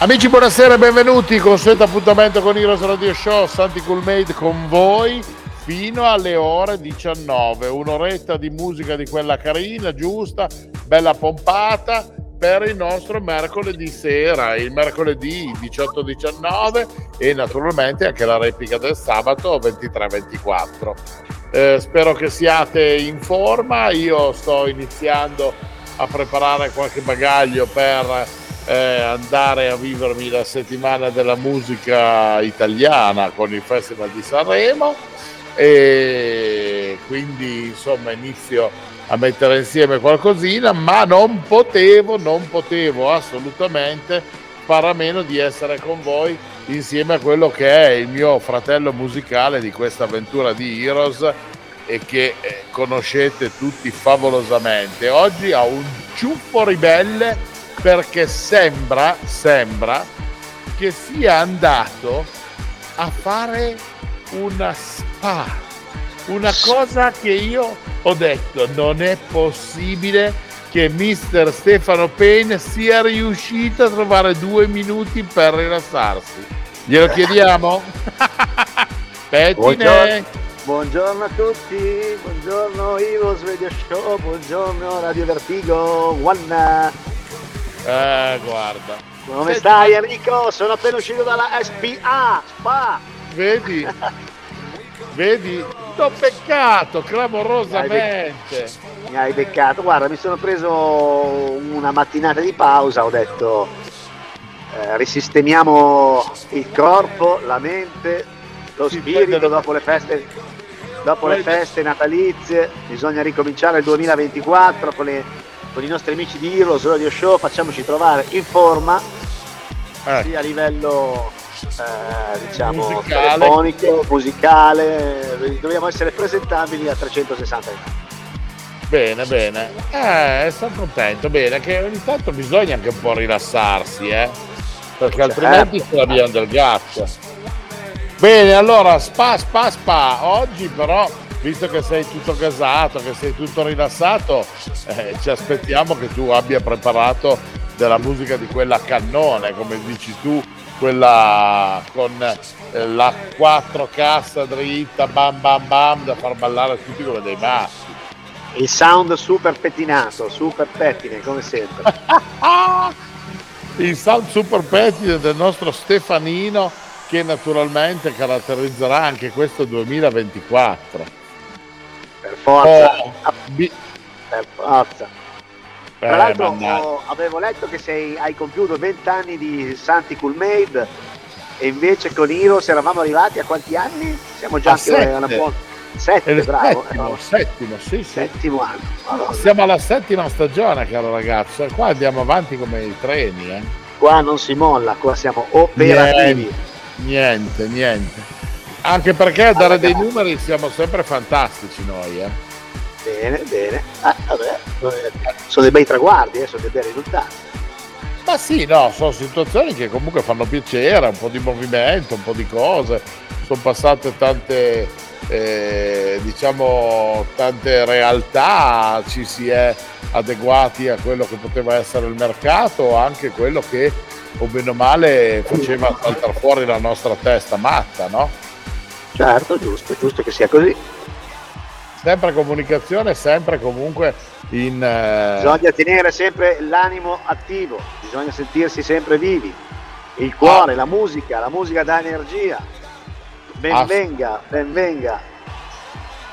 Amici, buonasera e benvenuti. Consueto appuntamento con Heroes Radio Show, Santi Coolmade con voi fino alle ore 19. Un'oretta di musica di quella carina, giusta, bella pompata per il nostro mercoledì sera, il mercoledì 18-19 e naturalmente anche la replica del sabato 23-24. Eh, spero che siate in forma, io sto iniziando a preparare qualche bagaglio per eh, andare a vivermi la settimana della musica italiana con il Festival di Sanremo e quindi insomma inizio a mettere insieme qualcosina ma non potevo non potevo assolutamente fare a meno di essere con voi insieme a quello che è il mio fratello musicale di questa avventura di Heroes e che eh, conoscete tutti favolosamente. Oggi ha un ciuffo ribelle perché sembra, sembra che sia andato a fare una spa, una cosa che io ho detto non è possibile che mister Stefano Payne sia riuscito a trovare due minuti per rilassarsi. Glielo chiediamo? Pettine. Buongiorno, buongiorno a tutti, buongiorno Heroes Radio Show, buongiorno Radio Vertigo, one. Eh, guarda. Come Senti, stai Enrico? Sono appena uscito dalla SPA, Spa. Vedi? Vedi? T'ho peccato clamorosamente. Mi hai beccato. Guarda, mi sono preso una mattinata di pausa, ho detto eh, risistemiamo il corpo, la mente, lo si spirito dopo le feste dopo le feste natalizie, bisogna ricominciare il 2024 con le con i nostri amici di Heroes Radio Show, facciamoci trovare in forma eh. sia a livello eh, diciamo musicale. telefonico, musicale, dobbiamo essere presentabili a 360 gradi. Bene, bene. Eh, sono contento. Bene, che ogni tanto bisogna anche un po' rilassarsi, eh? Perché certo. altrimenti ce l'abbiamo del gatto. Bene, allora, spa, spa, spa. Oggi però visto che sei tutto casato, che sei tutto rilassato, eh, ci aspettiamo che tu abbia preparato della musica di quella cannone, come dici tu, quella con eh, la quattro cassa dritta, bam bam bam, da far ballare tutti come dei maschi. Il sound super pettinato, super pettine, come sempre. Il sound super pettine del nostro Stefanino che naturalmente caratterizzerà anche questo 2024 per forza. Oh, bi- per forza. Tra eh, l'altro ho, avevo letto che sei, hai compiuto 20 anni di Santi Coolmade e invece con Heroes eravamo arrivati a quanti anni? Siamo già a anche sette. una buona... Sette, bravo. Settimo, eh, settimo, sì, sì. Settimo anno. Madonna. Siamo alla settima stagione, caro ragazzo. Qua andiamo avanti come i treni, eh. Qua non si molla, qua siamo operativi. Niente, niente. niente. Anche perché a dare dei numeri siamo sempre fantastici noi. Eh. Bene, bene. Ah, vabbè, sono dei bei traguardi, eh, sono dei bei risultati. Ma sì, no, sono situazioni che comunque fanno piacere, un po' di movimento, un po' di cose. Sono passate tante, eh, diciamo, tante realtà, ci si è adeguati a quello che poteva essere il mercato, anche quello che, o bene o male, faceva saltare fuori la nostra testa matta, no? Certo, giusto, giusto che sia così. Sempre comunicazione, sempre comunque in... Eh... Bisogna tenere sempre l'animo attivo, bisogna sentirsi sempre vivi. Il cuore, ah. la musica, la musica dà energia. Benvenga, ah. benvenga.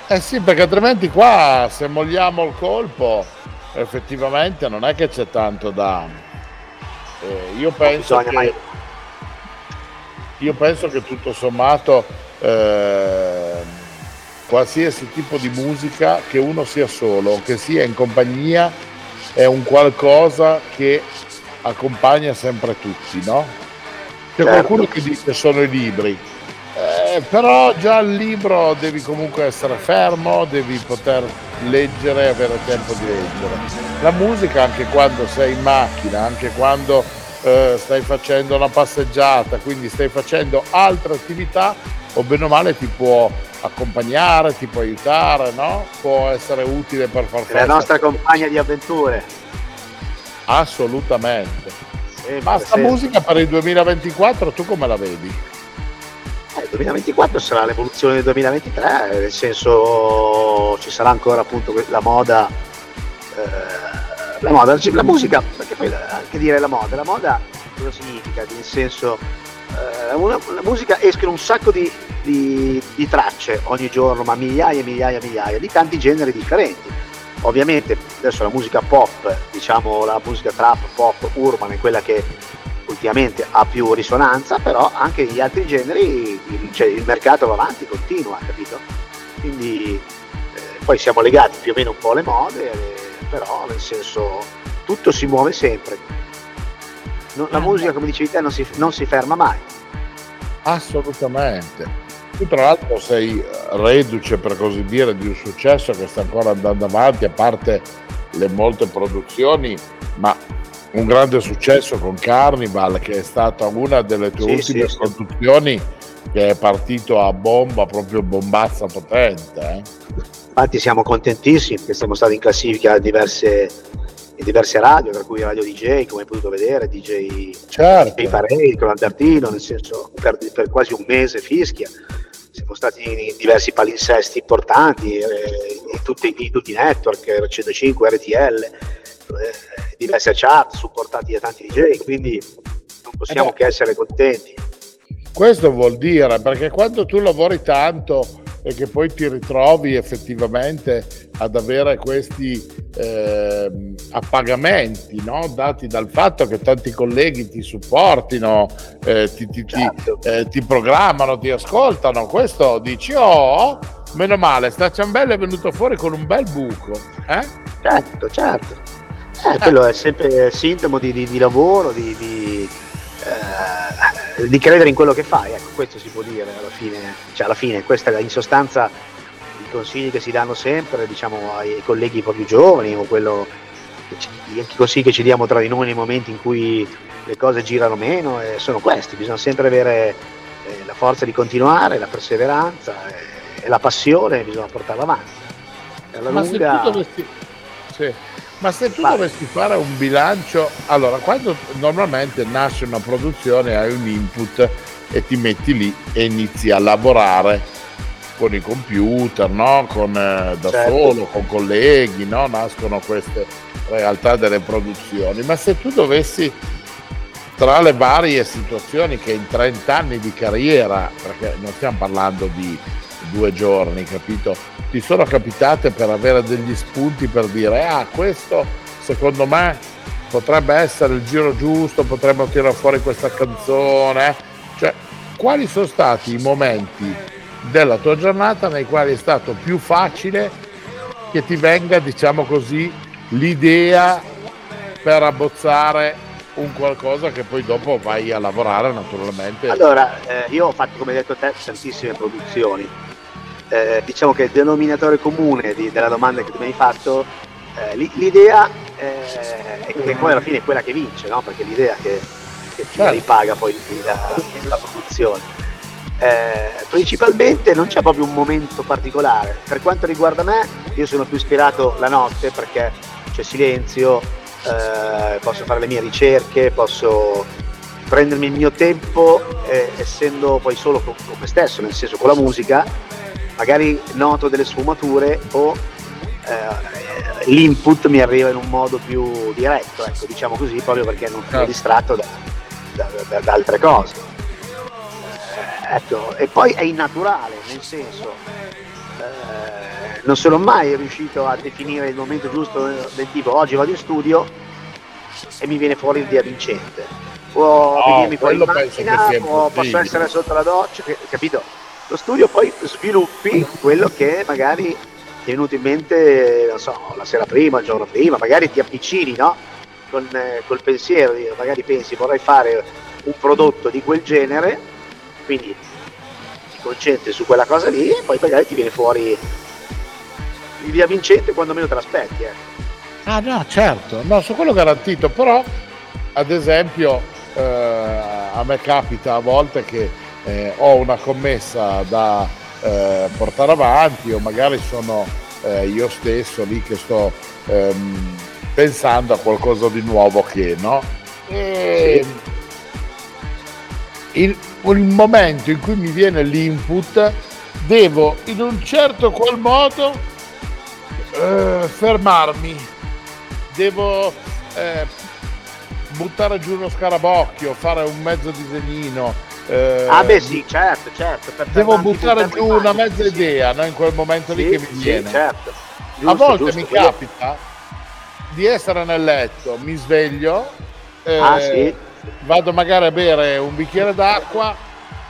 Eh sì, perché altrimenti qua se mogliamo il colpo effettivamente non è che c'è tanto da... Eh, io, penso che, mai... io penso che tutto sommato eh, qualsiasi tipo di musica, che uno sia solo, che sia in compagnia, è un qualcosa che accompagna sempre tutti, no? C'è certo. qualcuno che dice sono i libri. Eh, però già il libro devi comunque essere fermo, devi poter leggere, avere tempo di leggere. La musica anche quando sei in macchina, anche quando eh, stai facendo una passeggiata, quindi stai facendo altre attività, o bene o male ti può accompagnare, ti può aiutare, no? Può essere utile per far fare. La nostra compagna di avventure. Assolutamente. Sempre, Ma sta sempre. musica per il 2024 tu come la vedi? Eh, il 2024 sarà l'evoluzione del 2023, nel senso ci sarà ancora appunto la moda, eh, la moda, la musica, perché poi anche dire la moda, la moda cosa significa? Nel senso eh, una, la musica escono un sacco di, di, di, tracce ogni giorno, ma migliaia e migliaia e migliaia, di tanti generi differenti. Ovviamente adesso la musica pop, diciamo la musica trap, pop, urban è quella che ultimamente ha più risonanza, però anche negli altri generi cioè, il mercato va avanti, continua, capito? Quindi eh, poi siamo legati più o meno un po' alle mode, eh, però nel senso tutto si muove sempre no, la musica, come dicevi te, non si, non si ferma mai. Assolutamente. Tu tra l'altro sei reduce, per così dire, di un successo che sta ancora andando avanti, a parte le molte produzioni, ma un grande successo con Carnival, che è stata una delle tue sì, ultime sì, produzioni sì. che è partito a bomba, proprio bombazza potente. Eh? Infatti siamo contentissimi che siamo stati in classifica diverse in diverse radio, tra cui Radio DJ, come hai potuto vedere, DJ, certo. DJ Parade, con Albertino, nel senso per, per, quasi un mese fischia. Siamo stati in diversi palinsesti importanti, eh, in, tutti, in, tutti, i network, R105, RTL, eh, diverse chat supportati da tanti DJ, quindi non possiamo eh che essere contenti. Questo vuol dire, perché quando tu lavori tanto e che poi ti ritrovi effettivamente ad avere questi eh, appagamenti no? dati dal fatto che tanti colleghi ti supportino, eh, ti, ti, certo. ti, eh, ti, programmano, ti ascoltano, questo dici oh, meno male, sta ciambella è venuto fuori con un bel buco. Eh? Certo, certo. Eh, quello è sempre sintomo di, di, di lavoro, di, di eh, di credere in quello che fai, ecco, questo si può dire alla fine, cioè alla fine, questa è in sostanza i consigli che si danno sempre, diciamo, ai colleghi più giovani o quello i consigli che ci diamo tra di noi nei momenti in cui le cose girano meno eh, sono questi, bisogna sempre avere eh, la forza di continuare, la perseveranza eh, e la passione bisogna portarla avanti. Alla Ma lunga... Sì ma se tu Vai. dovessi fare un bilancio, allora quando normalmente nasce una produzione hai un input e ti metti lì e inizi a lavorare con i computer, no? con, eh, da certo. solo, con colleghi, no? nascono queste realtà delle produzioni. Ma se tu dovessi, tra le varie situazioni che in 30 anni di carriera, perché non stiamo parlando di due giorni, capito? Ti sono capitate per avere degli spunti per dire, ah, questo secondo me potrebbe essere il giro giusto, potremmo tirare fuori questa canzone. Cioè, quali sono stati i momenti della tua giornata nei quali è stato più facile che ti venga, diciamo così, l'idea per abbozzare un qualcosa che poi dopo vai a lavorare naturalmente. Allora, eh, io ho fatto come hai detto te tantissime produzioni, eh, diciamo che il denominatore comune di, della domanda che tu mi hai fatto, eh, l'idea eh, è che poi alla fine è quella che vince, no? perché l'idea che, che ti certo. ripaga poi la, la produzione. Eh, principalmente non c'è proprio un momento particolare. Per quanto riguarda me, io sono più ispirato la notte perché c'è silenzio, eh, posso fare le mie ricerche, posso prendermi il mio tempo, eh, essendo poi solo con, con me stesso, nel senso con la musica, magari noto delle sfumature o eh, l'input mi arriva in un modo più diretto, ecco, diciamo così, proprio perché non sono certo. distratto da, da, da, da altre cose. Eh, ecco, e poi è innaturale, nel senso, eh, non sono mai riuscito a definire il momento giusto del tipo oggi vado in studio e mi viene fuori l'idea vincente. Può oh, venirmi poi in macchina, o posso essere sotto la doccia, capito? Lo studio poi sviluppi quello che magari ti è venuto in mente, non so, la sera prima, il giorno prima, magari ti avvicini, no? Con, eh, col pensiero, magari pensi vorrei fare un prodotto di quel genere, quindi concentri su quella cosa lì e poi magari ti viene fuori via vincente quando meno te l'aspetti. Eh. Ah no, certo, no, su quello garantito, però ad esempio eh, a me capita a volte che eh, ho una commessa da eh, portare avanti o magari sono eh, io stesso lì che sto ehm, pensando a qualcosa di nuovo che no? E il, il momento in cui mi viene l'input devo in un certo qual modo eh, fermarmi devo eh, buttare giù uno scarabocchio fare un mezzo disegnino eh, ah beh sì certo certo devo buttare giù una mezza sì. idea no? in quel momento sì, lì che mi sì, viene certo. giusto, a volte giusto, mi capita di essere nel letto mi sveglio eh, ah, vado magari a bere un bicchiere d'acqua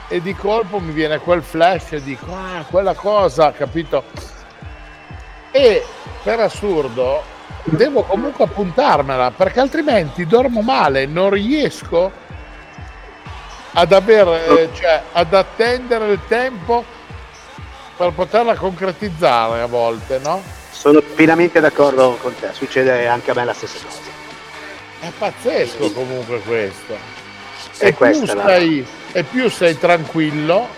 e di colpo mi viene quel flash e dico, ah, quella cosa, capito? E per assurdo devo comunque appuntarmela perché altrimenti dormo male, non riesco ad avere, cioè ad attendere il tempo per poterla concretizzare a volte, no? Sono pienamente d'accordo con te, succede anche a me la stessa cosa. È pazzesco comunque questo. E più, sei, e più sei tranquillo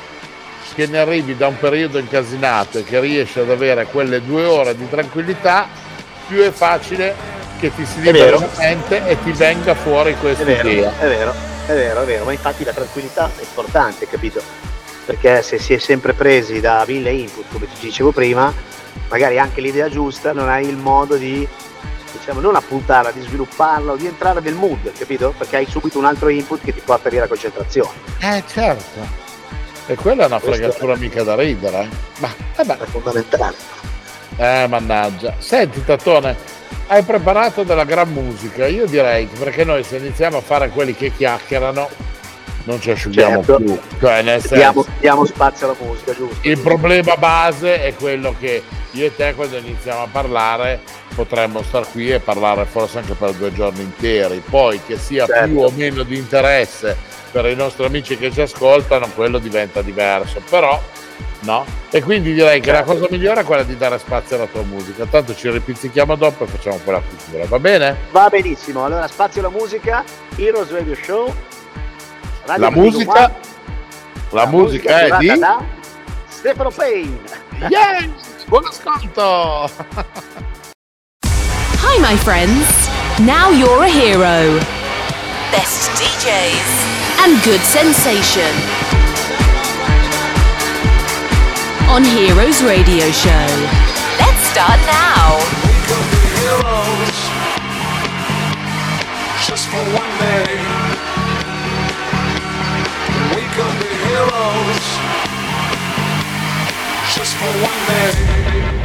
che ne arrivi da un periodo incasinato e che riesci ad avere quelle due ore di tranquillità, più è facile che ti si liberi la mente e ti venga fuori questa è vero, idea. È vero, è vero, è vero, ma infatti la tranquillità è importante, capito? Perché se si è sempre presi da mille input, come ti dicevo prima, magari anche l'idea giusta, non hai il modo di diciamo, non appuntarla, di svilupparla o di entrare nel mood, capito? Perché hai subito un altro input che ti porta via la concentrazione. Eh certo. E quella è una Questo fregatura è... mica da ridere. Eh. Ma eh beh. è fondamentale. Eh mannaggia. Senti Tatone, hai preparato della gran musica. Io direi che perché noi se iniziamo a fare quelli che chiacchierano non ci asciughiamo certo. più. Cioè, nel senso, diamo, diamo spazio alla musica, giusto? Il problema base è quello che io e te quando iniziamo a parlare potremmo star qui e parlare forse anche per due giorni interi. Poi che sia certo. più o meno di interesse per i nostri amici che ci ascoltano, quello diventa diverso. Però no? E quindi direi che la cosa migliore è quella di dare spazio alla tua musica. Tanto ci ripizzichiamo dopo e facciamo quella chiusura, va bene? Va benissimo. Allora, spazio alla musica, Heroes Radio Show. Radio la musica, la, la musica, musica è di da Stefano Payne. Yes! Buon ascolto! Hi, my friends. Now you're a hero. Best DJs and good sensation. On Heroes Radio Show. Let's start now. Just for one day. Heroes. Just for one day.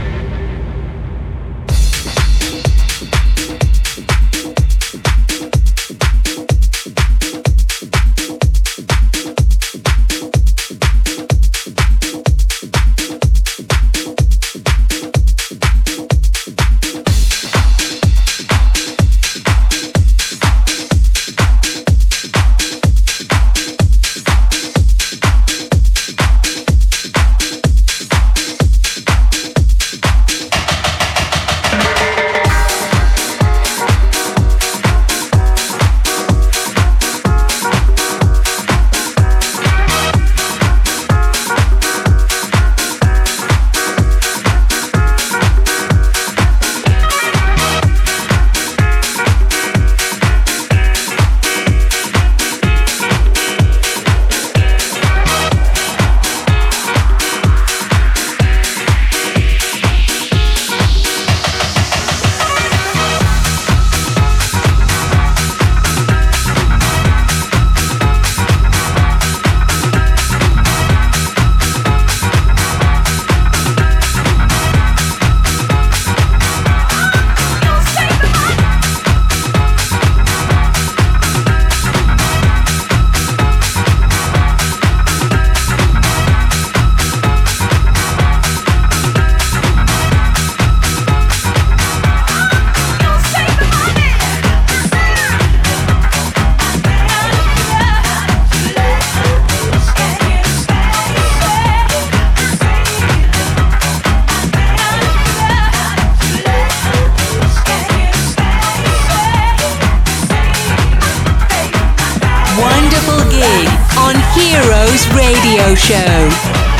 gig on Heroes Radio Show.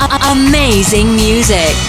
Amazing music.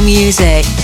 Music.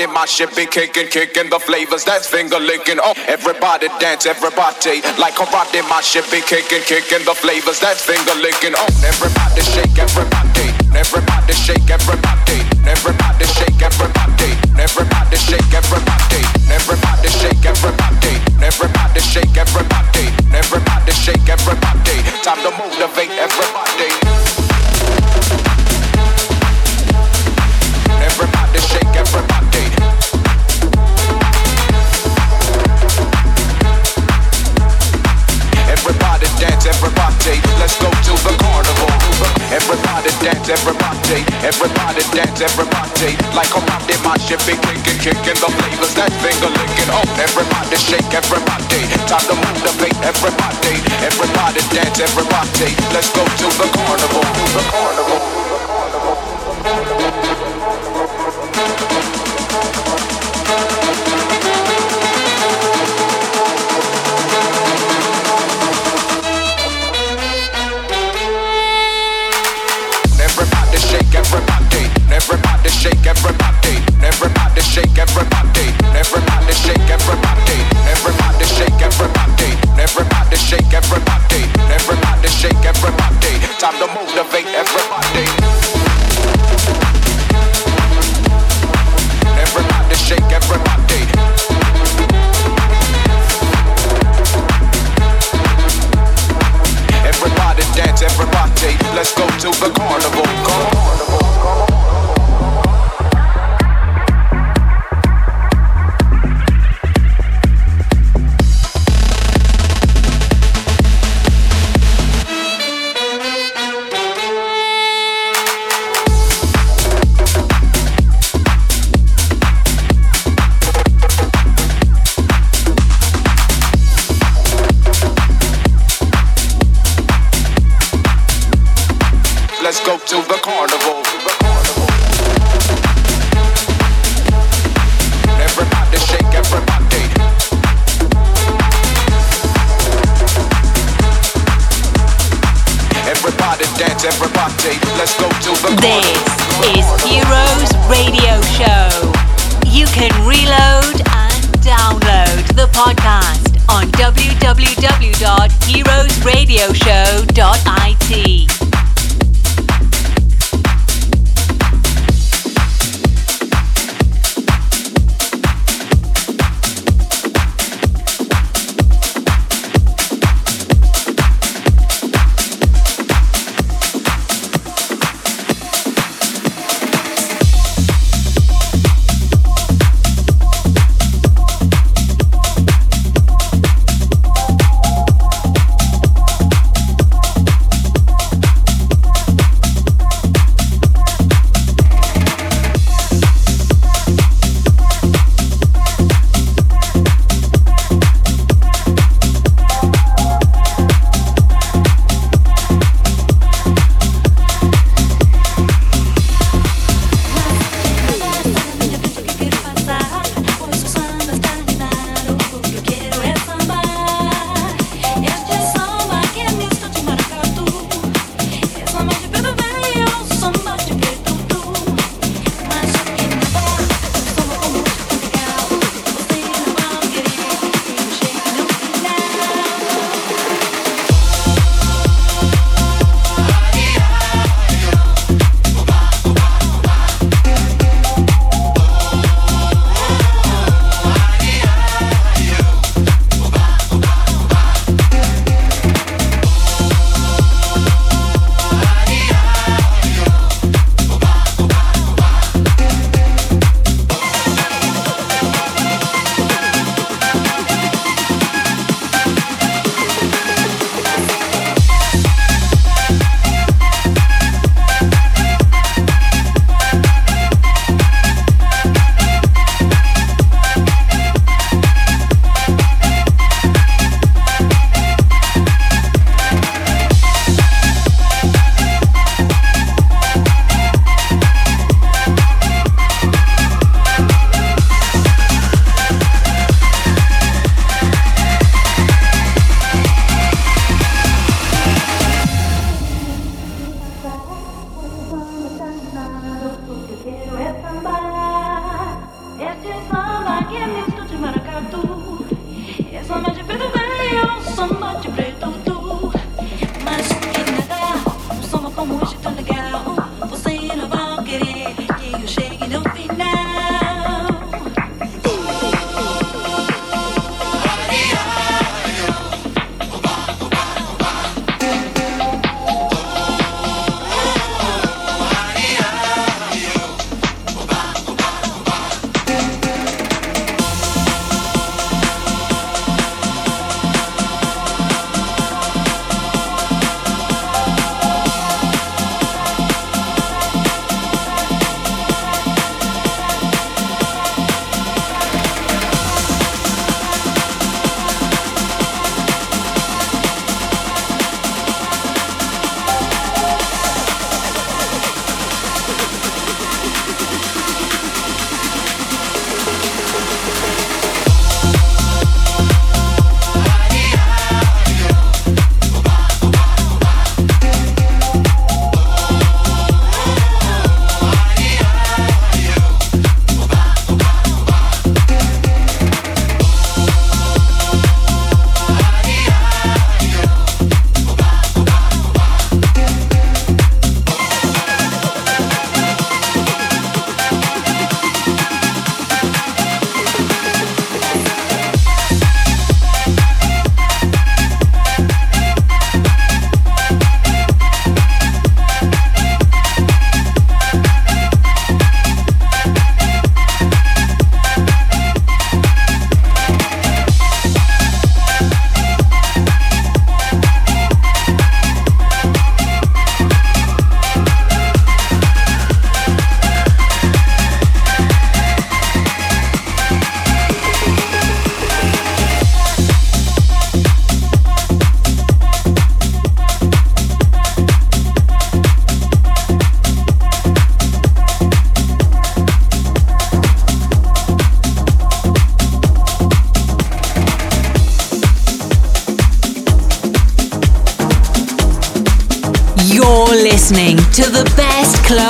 Karate. My shit be kicking, kicking the flavors. That's finger licking. Oh, everybody dance, everybody like karate. My shit be kicking, kicking the flavors. That's finger licking. Oh, everybody shake, everybody, everybody shake, everybody everybody. Dance, everybody. Like a in my shit, be kicking, kicking the flavors that finger licking. Oh, everybody shake, everybody. Time to motivate everybody. Everybody dance, everybody. Let's go to the carnival. to The carnival. Let's go to the carnival. Everybody shake, everybody. Everybody dance, everybody. Let's go to the This carnival. is Heroes Radio Show. You can reload and download the podcast on www.heroesradioshow.it.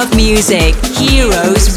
best club music, Heroes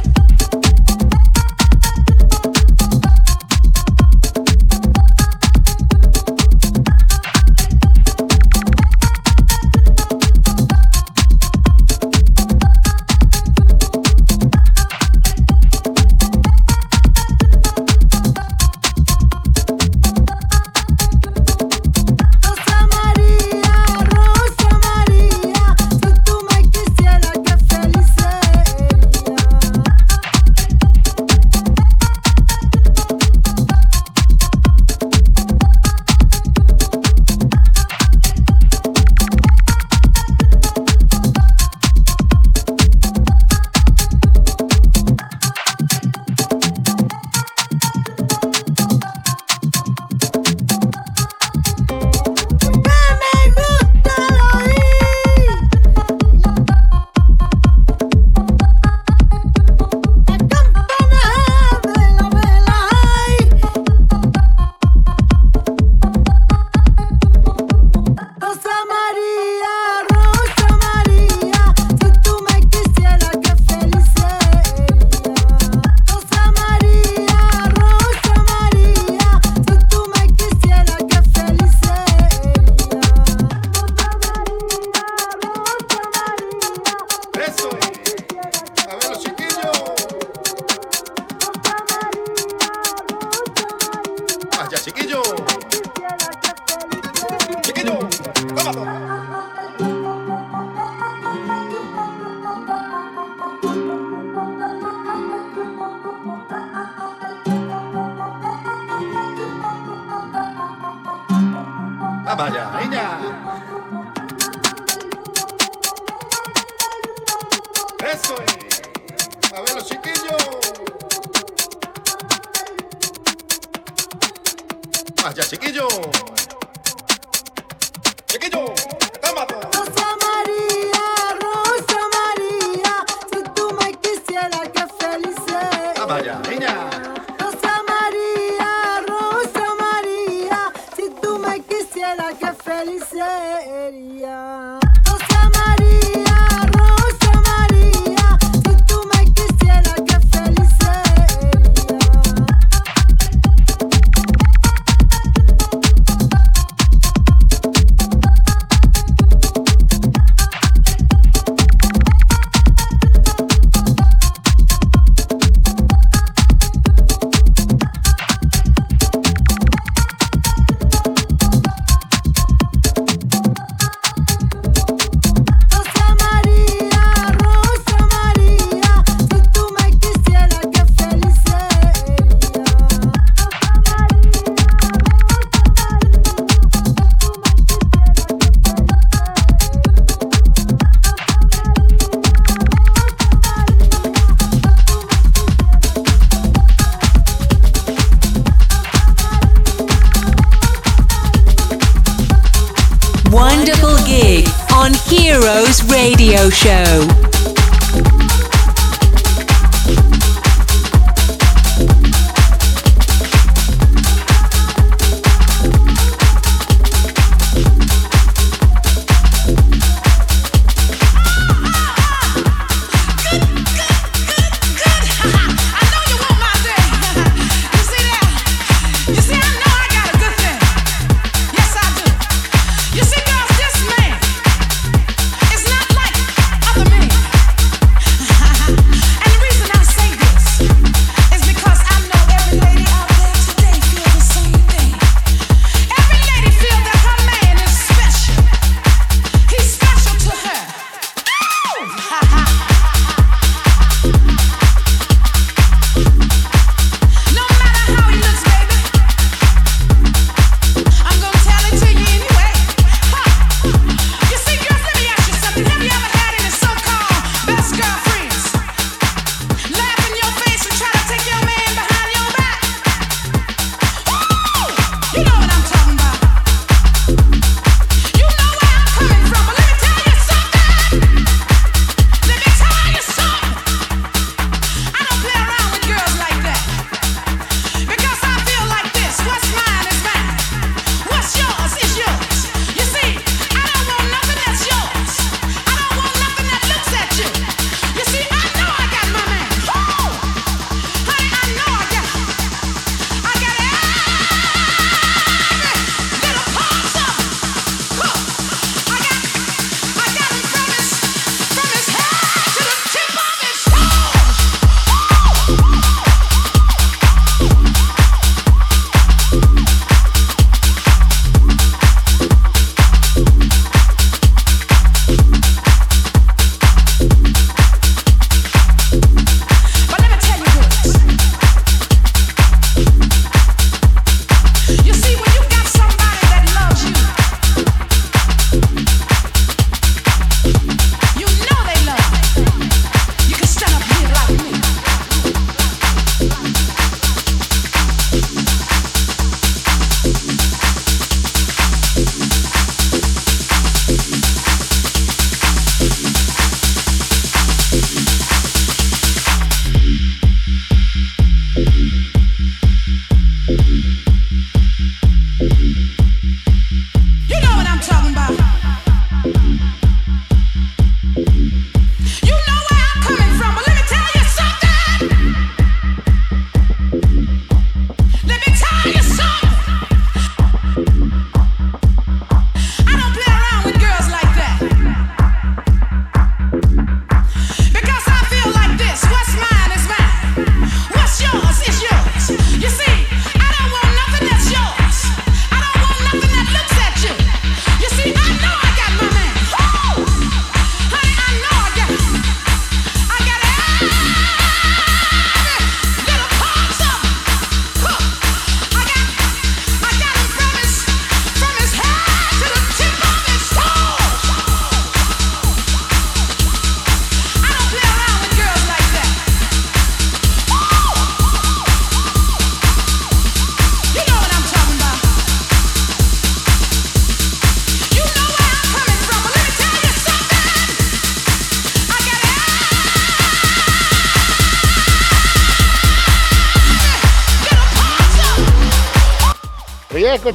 大姐哎呀。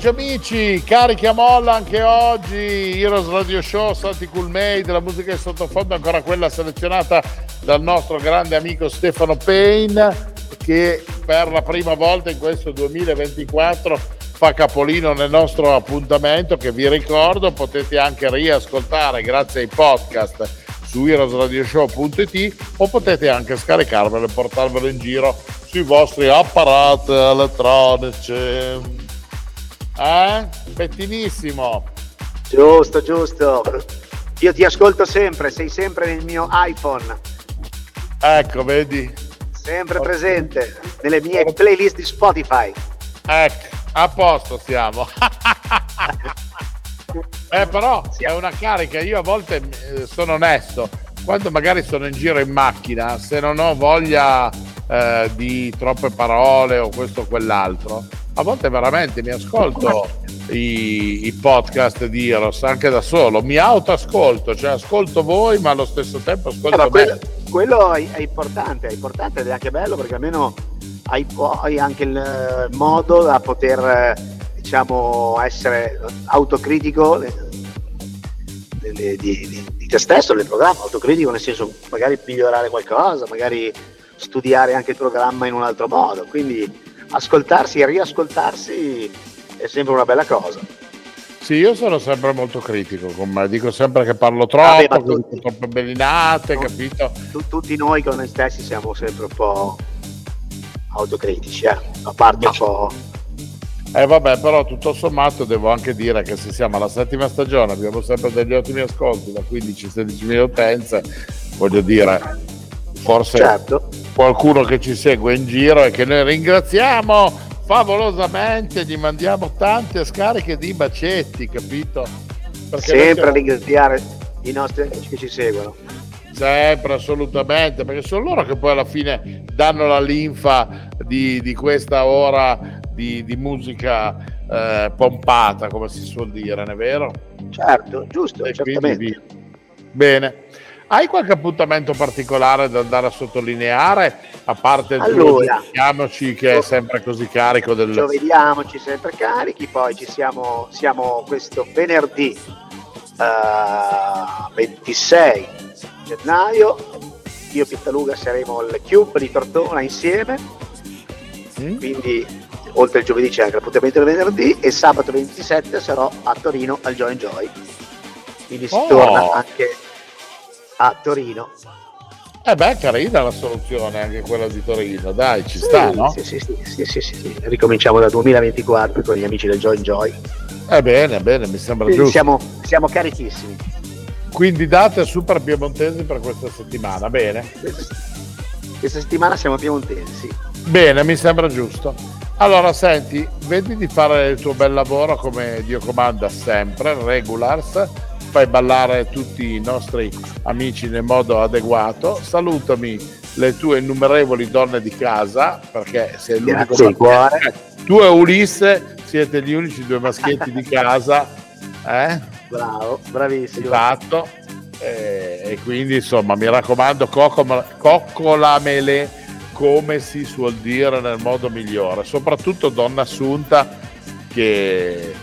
Amici, carichi a molla anche oggi, Heroes Radio Show, Santi Cool Made, la musica in sottofondo ancora quella selezionata dal nostro grande amico Stefano Payne che per la prima volta in questo 2024 fa capolino nel nostro appuntamento che vi ricordo potete anche riascoltare grazie ai podcast su heroesradioshow.it o potete anche scaricarvelo e portarvelo in giro sui vostri apparati elettronici. Eh? Pettinissimo. Giusto, giusto. Io ti ascolto sempre, sei sempre nel mio iPhone, Ecco, vedi? sempre presente nelle mie playlist di Spotify. Ecco, a posto siamo. eh, però è una carica, io a volte eh, sono onesto, quando magari sono in giro in macchina, se non ho voglia eh, di troppe parole o questo o quell'altro, a volte veramente mi ascolto i, i podcast di Eros anche da solo, mi autoascolto, cioè ascolto voi ma allo stesso tempo Eh, ascolto me. quello, quello è, importante, è importante ed è anche bello perché almeno hai poi anche il eh, modo da poter eh, diciamo essere autocritico eh, di, di- di te stesso del programma, autocritico nel senso magari migliorare qualcosa, magari studiare anche il programma in un altro modo, quindi ascoltarsi e riascoltarsi è sempre una bella cosa. Sì, io sono sempre molto critico con me, dico sempre che parlo troppo, Vabbè, che tutti- troppe bellinate, No. capito? Tu- tutti noi con noi stessi siamo sempre un po' autocritici, eh? a parte un po'... Eh vabbè, però tutto sommato devo anche dire che se siamo alla settima stagione abbiamo sempre degli ottimi ascolti da 15-16 mila utenze, voglio dire, forse Certo. qualcuno che ci segue in giro e che noi ringraziamo favolosamente, gli mandiamo tante scariche di bacetti, capito? Perché sempre a siamo- ringraziare i nostri amici che ci seguono. Sempre, assolutamente, perché sono loro che poi alla fine danno la linfa di, di questa ora di, di musica eh, pompata, come si suol dire, non è vero? Certo, giusto, E quindi certamente. via. Bene. Hai qualche appuntamento particolare da andare a sottolineare, a parte il Allora. Che è sempre così carico del... Giovediamoci sempre carichi, poi ci siamo, siamo questo venerdì eh, 26 gennaio, io e Pittaluga saremo al Cube di Tortona insieme, Mm? quindi oltre il giovedì c'è anche l'appuntamento del venerdì e sabato 27 sarò a Torino al Joy Joy, quindi si Oh. torna anche a Torino. Eh beh, carina la soluzione anche quella di Torino, dai, ci sta, no? Sì, sì, sì, sì, sì, sì, sì. Ricominciamo dal 2024 con gli amici del Joy Joy. Eh bene, bene, mi sembra Quindi giusto. siamo, siamo carichissimi. Quindi date super piemontesi per questa settimana, bene? Questa settimana siamo piemontesi. Bene, mi sembra giusto. Allora, senti, vedi di fare il tuo bel lavoro come Dio comanda sempre, regulars, fai ballare tutti i nostri amici nel modo adeguato, salutami le tue innumerevoli donne di casa, perché sei l'unico Grazie, cuore. Tu e Ulisse siete gli unici due maschietti di casa, eh? Bravo, bravissimo. Esatto. Eh, e quindi insomma mi raccomando coccolamele come si suol dire nel modo migliore soprattutto donna assunta che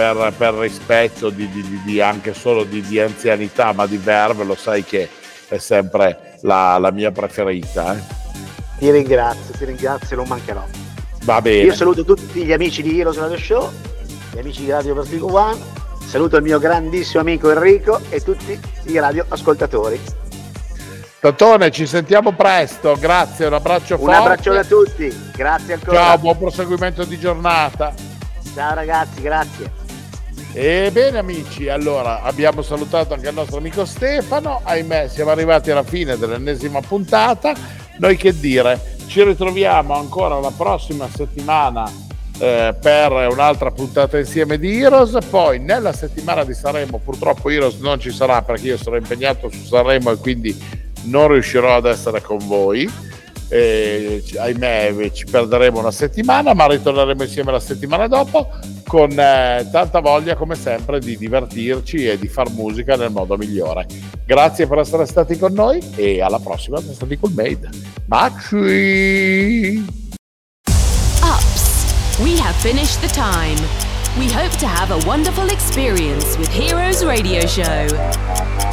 per, per rispetto di, di- di- anche solo di, di anzianità ma di verve lo sai che è sempre la, la mia preferita eh. Ti ringrazio, ti ringrazio, non mancherò. va bene Io saluto tutti gli amici di Heroes Radio Show, gli amici di Radio Vertigo One, saluto il mio grandissimo amico Enrico e tutti i radioascoltatori. Tatone ci sentiamo presto grazie un abbraccio Un forte abbraccione a tutti, grazie ancora. ciao buon proseguimento di giornata Ciao ragazzi, grazie. Ebbene amici, allora abbiamo salutato anche il nostro amico Stefano, ahimè siamo arrivati alla fine dell'ennesima puntata, noi che dire, ci ritroviamo ancora la prossima settimana eh, per un'altra puntata insieme di Heroes, poi nella settimana di Sanremo purtroppo Heroes non ci sarà perché io sarò impegnato su Sanremo e quindi non riuscirò ad essere con voi. Eh, ahimè ci perderemo una settimana ma ritorneremo insieme la settimana dopo con eh, tanta voglia come sempre di divertirci e di far musica nel modo migliore grazie per essere stati con noi e alla prossima siamo stati con Made Maxi Ups, we have finished the time. We hope to have a wonderful experience with Heroes Radio Show.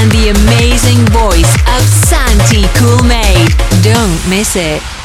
And the amazing voice of Santi Coolmade. Don't miss it.